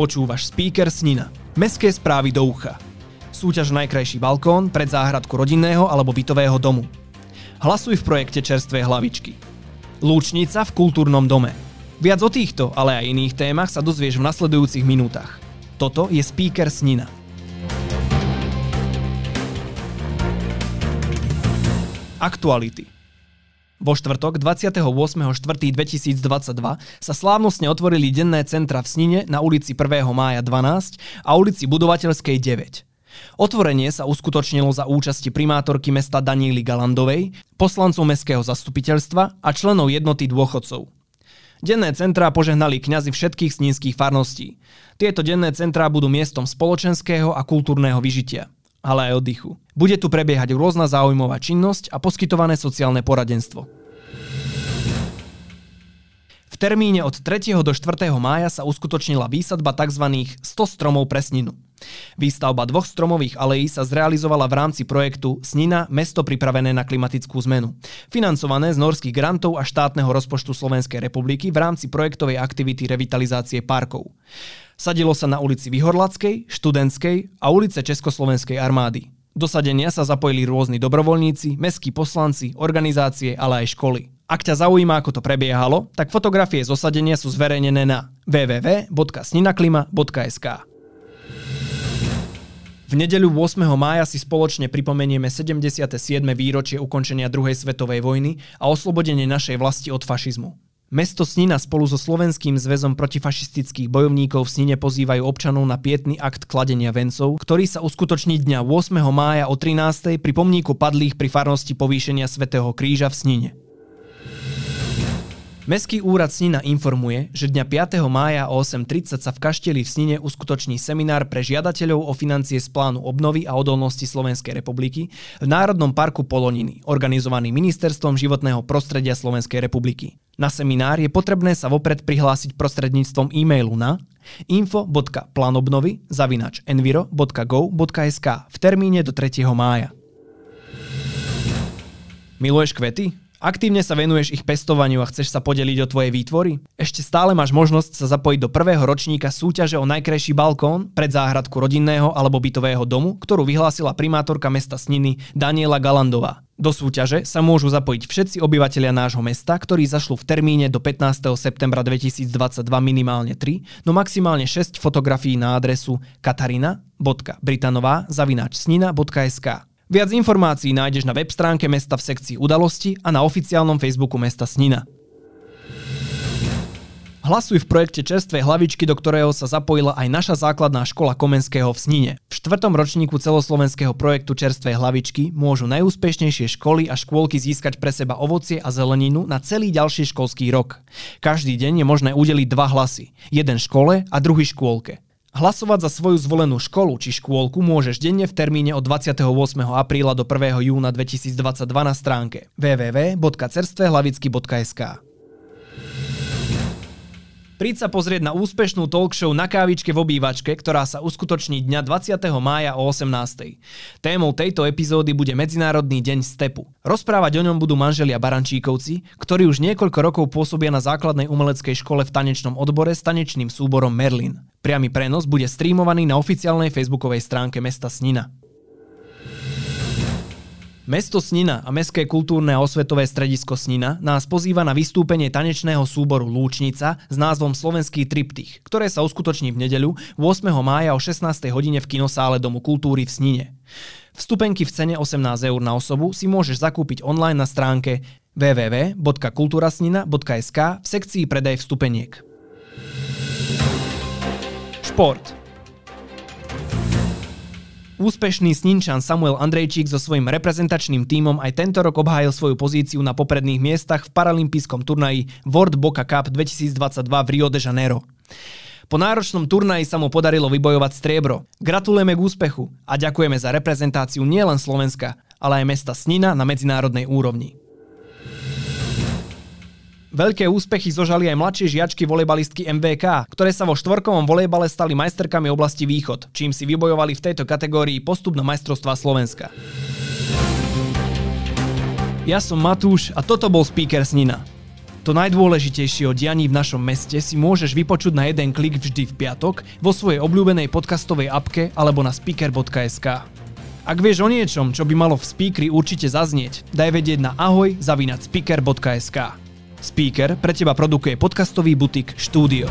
Počúvaš speaker Snina. Mestské správy do ucha. Súťaž najkrajší balkón pred záhradku rodinného alebo bytového domu. Hlasuj v projekte Čerstvé hlavičky. Lúčnica v kultúrnom dome. Viac o týchto, ale aj iných témach sa dozvieš v nasledujúcich minútach. Toto je speaker Snina. Aktuality. Vo štvrtok 28.4.2022 sa slávnostne otvorili denné centra v Snine na ulici 1. mája 12 a ulici Budovateľskej 9. Otvorenie sa uskutočnilo za účasti primátorky mesta Daníly Galandovej, poslancov mestského zastupiteľstva a členov jednoty dôchodcov. Denné centrá požehnali kňazi všetkých sninských farností. Tieto denné centrá budú miestom spoločenského a kultúrneho vyžitia ale aj oddychu. Bude tu prebiehať rôzna záujmová činnosť a poskytované sociálne poradenstvo. Termíne od 3. do 4. mája sa uskutočnila výsadba tzv. 100 stromov pre sninu. Výstavba dvoch stromových alejí sa zrealizovala v rámci projektu Snina – mesto pripravené na klimatickú zmenu. Financované z norských grantov a štátneho rozpočtu Slovenskej republiky v rámci projektovej aktivity revitalizácie parkov. Sadilo sa na ulici Vyhorlackej, Študentskej a ulice Československej armády. Do sadenia sa zapojili rôzni dobrovoľníci, mestskí poslanci, organizácie, ale aj školy. Ak ťa zaujíma, ako to prebiehalo, tak fotografie z osadenia sú zverejnené na www.sninaklima.sk. V nedeľu 8. mája si spoločne pripomenieme 77. výročie ukončenia druhej svetovej vojny a oslobodenie našej vlasti od fašizmu. Mesto Snina spolu so Slovenským zväzom protifašistických bojovníkov v Snine pozývajú občanov na pietný akt kladenia vencov, ktorý sa uskutoční dňa 8. mája o 13. pri pomníku padlých pri farnosti povýšenia svätého Kríža v Snine. Mestský úrad Snina informuje, že dňa 5. mája o 8.30 sa v kašteli v Snine uskutoční seminár pre žiadateľov o financie z plánu obnovy a odolnosti Slovenskej republiky v Národnom parku Poloniny, organizovaný Ministerstvom životného prostredia Slovenskej republiky. Na seminár je potrebné sa vopred prihlásiť prostredníctvom e-mailu na info.planobnovy zavinač enviro.go.sk v termíne do 3. mája. Miluješ kvety? Aktívne sa venuješ ich pestovaniu a chceš sa podeliť o tvoje výtvory? Ešte stále máš možnosť sa zapojiť do prvého ročníka súťaže o najkrajší balkón pred záhradku rodinného alebo bytového domu, ktorú vyhlásila primátorka mesta Sniny Daniela Galandová. Do súťaže sa môžu zapojiť všetci obyvateľia nášho mesta, ktorí zašlu v termíne do 15. septembra 2022 minimálne 3, no maximálne 6 fotografií na adresu katarina.britanová.snina.sk. Viac informácií nájdeš na web stránke mesta v sekcii udalosti a na oficiálnom Facebooku mesta Snina. Hlasuj v projekte Čerstvé hlavičky, do ktorého sa zapojila aj naša základná škola Komenského v Snine. V štvrtom ročníku celoslovenského projektu Čerstvé hlavičky môžu najúspešnejšie školy a škôlky získať pre seba ovocie a zeleninu na celý ďalší školský rok. Každý deň je možné udeliť dva hlasy. Jeden škole a druhý škôlke. Hlasovať za svoju zvolenú školu či škôlku môžeš denne v termíne od 28. apríla do 1. júna 2022 na stránke www.cerstvehlavitsky.sk. Príď sa pozrieť na úspešnú talk show na kávičke v obývačke, ktorá sa uskutoční dňa 20. mája o 18. Témou tejto epizódy bude Medzinárodný deň stepu. Rozprávať o ňom budú manželia Barančíkovci, ktorí už niekoľko rokov pôsobia na základnej umeleckej škole v tanečnom odbore s tanečným súborom Merlin. Priamy prenos bude streamovaný na oficiálnej facebookovej stránke mesta Snina. Mesto Snina a Mestské kultúrne a osvetové stredisko Snina nás pozýva na vystúpenie tanečného súboru Lúčnica s názvom Slovenský triptych, ktoré sa uskutoční v nedeľu 8. mája o 16. hodine v kinosále Domu kultúry v Snine. Vstupenky v cene 18 eur na osobu si môžeš zakúpiť online na stránke www.kulturasnina.sk v sekcii predaj vstupeniek. Šport. Úspešný sninčan Samuel Andrejčík so svojím reprezentačným tímom aj tento rok obhájil svoju pozíciu na popredných miestach v paralympijskom turnaji World Boca Cup 2022 v Rio de Janeiro. Po náročnom turnaji sa mu podarilo vybojovať striebro. Gratulujeme k úspechu a ďakujeme za reprezentáciu nielen Slovenska, ale aj mesta Snina na medzinárodnej úrovni. Veľké úspechy zožali aj mladšie žiačky volejbalistky MVK, ktoré sa vo štvorkovom volejbale stali majsterkami oblasti Východ, čím si vybojovali v tejto kategórii postup na majstrovstvá Slovenska. Ja som Matúš a toto bol speaker Snina. To najdôležitejšie o dianí v našom meste si môžeš vypočuť na jeden klik vždy v piatok vo svojej obľúbenej podcastovej apke alebo na speaker.sk. Ak vieš o niečom, čo by malo v speakeri určite zaznieť, daj vedieť na ahoj zavinac speaker.sk. Speaker pre teba produkuje podcastový butik Štúdio.